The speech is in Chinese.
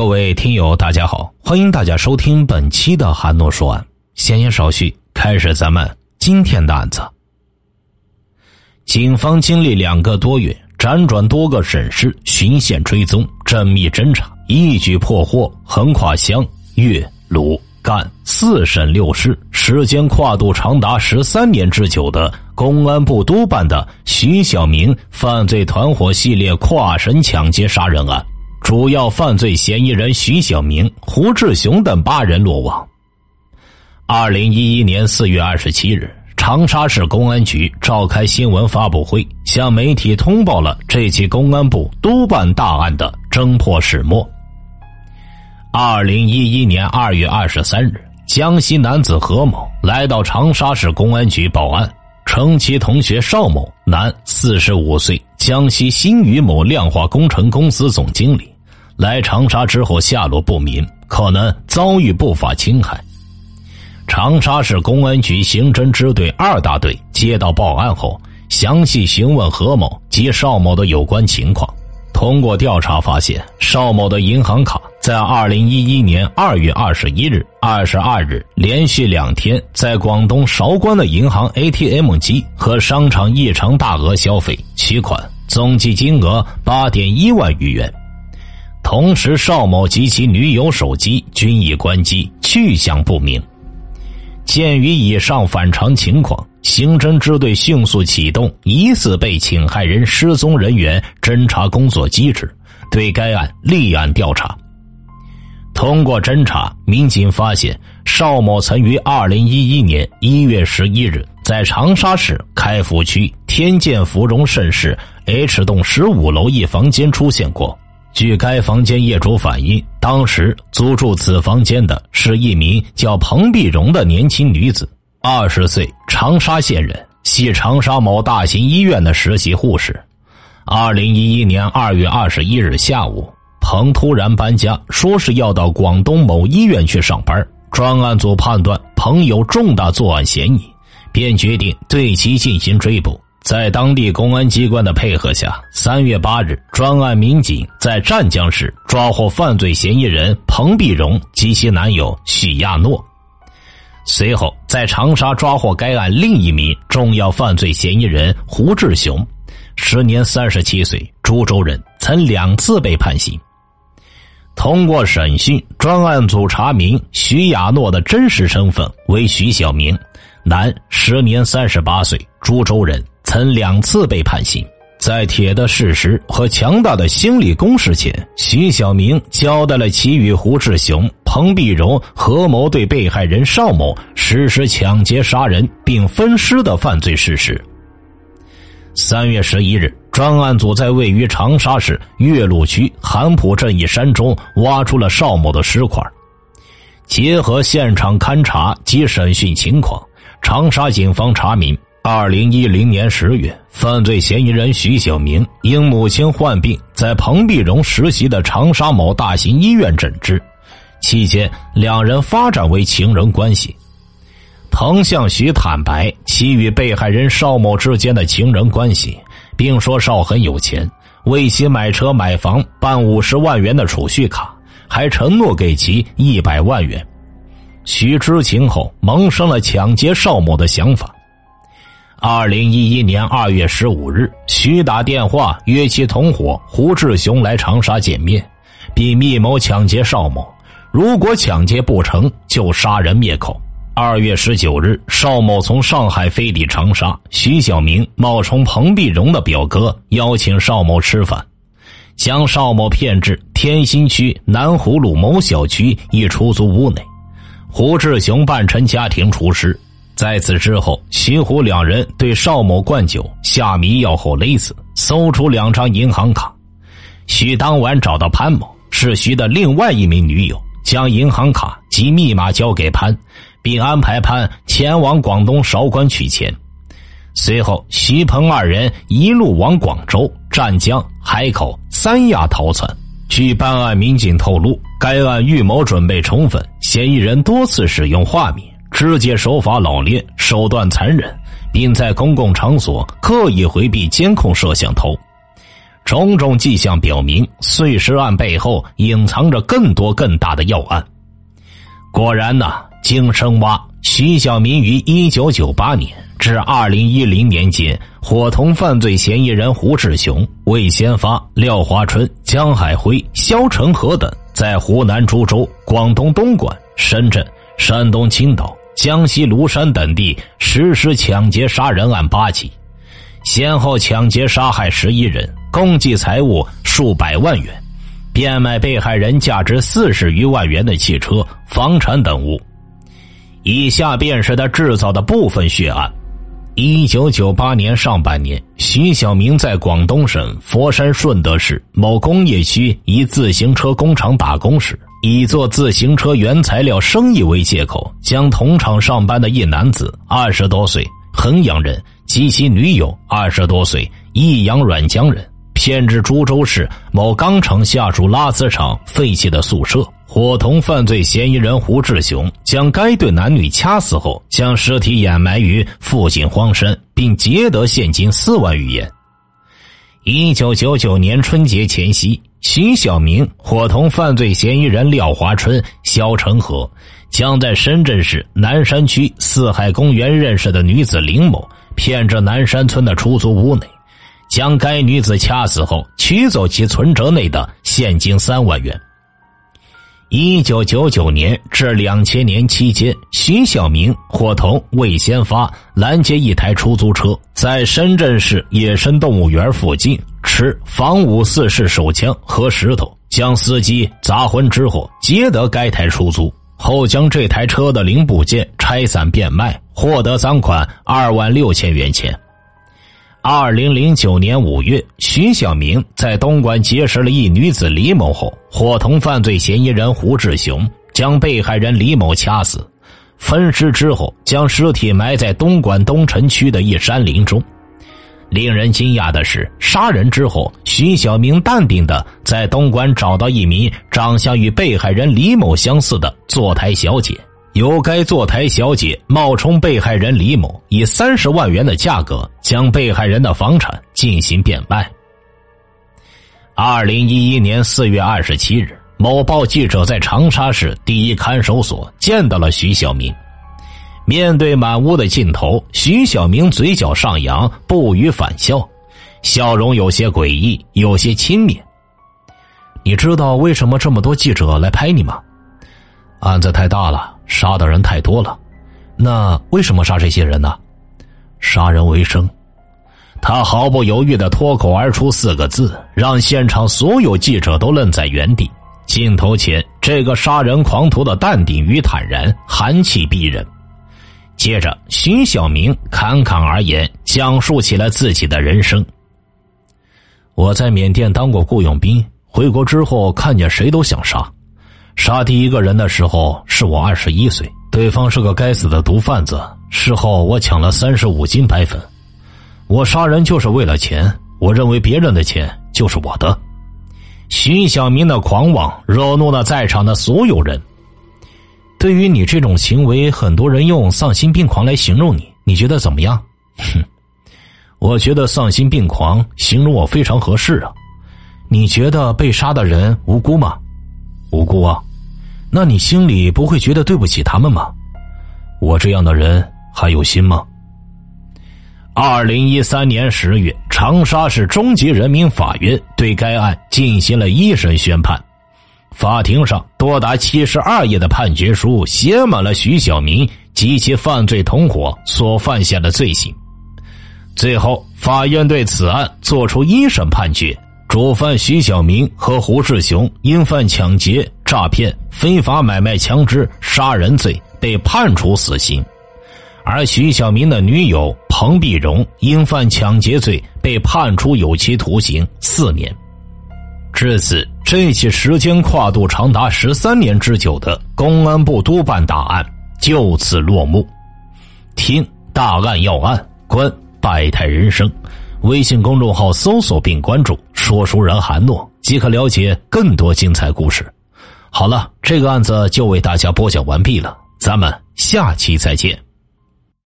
各位听友，大家好，欢迎大家收听本期的韩诺说案。闲言少叙，开始咱们今天的案子。警方经历两个多月，辗转多个省市，循线追踪，缜密侦查，一举破获横跨湘粤鲁赣四省六市，时间跨度长达十三年之久的公安部督办的徐小明犯罪团伙系列跨省抢劫杀人案。主要犯罪嫌疑人徐小明、胡志雄等八人落网。二零一一年四月二十七日，长沙市公安局召开新闻发布会，向媒体通报了这起公安部督办大案的侦破始末。二零一一年二月二十三日，江西男子何某来到长沙市公安局报案，称其同学邵某，男，四十五岁，江西新余某量化工程公司总经理。来长沙之后下落不明，可能遭遇不法侵害。长沙市公安局刑侦支队二大队接到报案后，详细询问何某及邵某的有关情况。通过调查发现，邵某的银行卡在二零一一年二月二十一日、二十二日连续两天在广东韶关的银行 ATM 机和商场异常大额消费取款，总计金额八点一万余元。同时，邵某及其女友手机均已关机，去向不明。鉴于以上反常情况，刑侦支队迅速启动疑似被侵害人失踪人员侦查工作机制，对该案立案调查。通过侦查，民警发现邵某曾于二零一一年一月十一日在长沙市开福区天健芙蓉盛世 H 栋十五楼一房间出现过。据该房间业主反映，当时租住此房间的是一名叫彭碧荣的年轻女子，二十岁，长沙县人，系长沙某大型医院的实习护士。二零一一年二月二十一日下午，彭突然搬家，说是要到广东某医院去上班。专案组判断彭有重大作案嫌疑，便决定对其进行追捕。在当地公安机关的配合下，三月八日，专案民警在湛江市抓获犯罪嫌疑人彭碧荣及其男友许亚诺。随后，在长沙抓获该案另一名重要犯罪嫌疑人胡志雄，时年三十七岁，株洲人，曾两次被判刑。通过审讯，专案组查明徐亚诺的真实身份为徐小明，男，时年三十八岁，株洲人。曾两次被判刑，在铁的事实和强大的心理攻势前，徐小明交代了其与胡志雄、彭碧荣合谋对被害人邵某实施抢劫杀人并分尸的犯罪事实。三月十一日，专案组在位于长沙市岳麓区韩浦镇一山中挖出了邵某的尸块。结合现场勘查及审讯情况，长沙警方查明。二零一零年十月，犯罪嫌疑人徐小明因母亲患病，在彭碧荣实习的长沙某大型医院诊治，期间两人发展为情人关系。彭向徐坦白其与被害人邵某之间的情人关系，并说邵很有钱，为其买车买房办五十万元的储蓄卡，还承诺给其一百万元。徐知情后，萌生了抢劫邵某的想法。二零一一年二月十五日，徐打电话约其同伙胡志雄来长沙见面，并密谋抢劫邵某。如果抢劫不成就杀人灭口。二月十九日，邵某从上海飞抵长沙，徐小明冒充彭碧荣的表哥，邀请邵某吃饭，将邵某骗至天心区南湖路某小区一出租屋内，胡志雄扮成家庭厨师。在此之后，徐虎两人对邵某灌酒、下迷药后勒死，搜出两张银行卡。徐当晚找到潘某，是徐的另外一名女友，将银行卡及密码交给潘，并安排潘前往广东韶关取钱。随后，徐鹏二人一路往广州、湛江、海口、三亚逃窜。据办案民警透露，该案预谋准备充分，嫌疑人多次使用化名。肢解手法老练，手段残忍，并在公共场所刻意回避监控摄像头。种种迹象表明，碎尸案背后隐藏着更多更大的要案。果然呐，经深挖，徐小明于一九九八年至二零一零年间，伙同犯罪嫌疑人胡志雄、魏先发、廖华春、江海辉、肖成河等，在湖南株洲、广东东莞、深圳、山东青岛、江西庐山等地实施抢劫杀人案八起。先后抢劫杀害十一人，共计财物数百万元，变卖被害人价值四十余万元的汽车、房产等物。以下便是他制造的部分血案：一九九八年上半年，徐小明在广东省佛山顺德市某工业区一自行车工厂打工时，以做自行车原材料生意为借口，将同厂上班的一男子，二十多岁，衡阳人。及其女友二十多岁，益阳软江人，骗至株洲市某钢厂下属拉丝厂废弃的宿舍，伙同犯罪嫌疑人胡志雄，将该对男女掐死后，将尸体掩埋于附近荒山，并劫得现金四万余元。一九九九年春节前夕，徐小明伙同犯罪嫌疑人廖华春、肖成河，将在深圳市南山区四海公园认识的女子林某。骗至南山村的出租屋内，将该女子掐死后，取走其存折内的现金三万元。一九九九年至两千年期间，徐小明伙同魏先发拦截一台出租车，在深圳市野生动物园附近持仿五四式手枪和石头将司机砸昏之后，劫得该台出租。后将这台车的零部件拆散变卖，获得赃款二万六千元钱。二零零九年五月，徐小明在东莞结识了一女子李某后，伙同犯罪嫌疑人胡志雄，将被害人李某掐死，分尸之后，将尸体埋在东莞东城区的一山林中。令人惊讶的是，杀人之后，徐小明淡定的在东莞找到一名长相与被害人李某相似的坐台小姐，由该坐台小姐冒充被害人李某，以三十万元的价格将被害人的房产进行变卖。二零一一年四月二十七日，某报记者在长沙市第一看守所见到了徐小明。面对满屋的镜头，徐小明嘴角上扬，不语反笑，笑容有些诡异，有些轻蔑。你知道为什么这么多记者来拍你吗？案子太大了，杀的人太多了。那为什么杀这些人呢？杀人为生。他毫不犹豫的脱口而出四个字，让现场所有记者都愣在原地。镜头前，这个杀人狂徒的淡定与坦然，寒气逼人。接着，徐小明侃侃而言，讲述起了自己的人生。我在缅甸当过雇佣兵，回国之后看见谁都想杀。杀第一个人的时候是我二十一岁，对方是个该死的毒贩子。事后我抢了三十五斤白粉。我杀人就是为了钱，我认为别人的钱就是我的。徐小明的狂妄惹怒了在场的所有人。对于你这种行为，很多人用丧心病狂来形容你，你觉得怎么样？哼，我觉得丧心病狂形容我非常合适啊。你觉得被杀的人无辜吗？无辜啊。那你心里不会觉得对不起他们吗？我这样的人还有心吗？二零一三年十月，长沙市中级人民法院对该案进行了一审宣判。法庭上多达七十二页的判决书写满了徐小明及其犯罪同伙所犯下的罪行。最后，法院对此案作出一审判决：主犯徐小明和胡志雄因犯抢劫、诈骗、非法买卖枪支、杀人罪，被判处死刑；而徐小明的女友彭碧荣因犯抢劫罪，被判处有期徒刑四年。至此，这起时间跨度长达十三年之久的公安部督办大案就此落幕。听大案要案，观百态人生。微信公众号搜索并关注“说书人韩诺”，即可了解更多精彩故事。好了，这个案子就为大家播讲完毕了，咱们下期再见。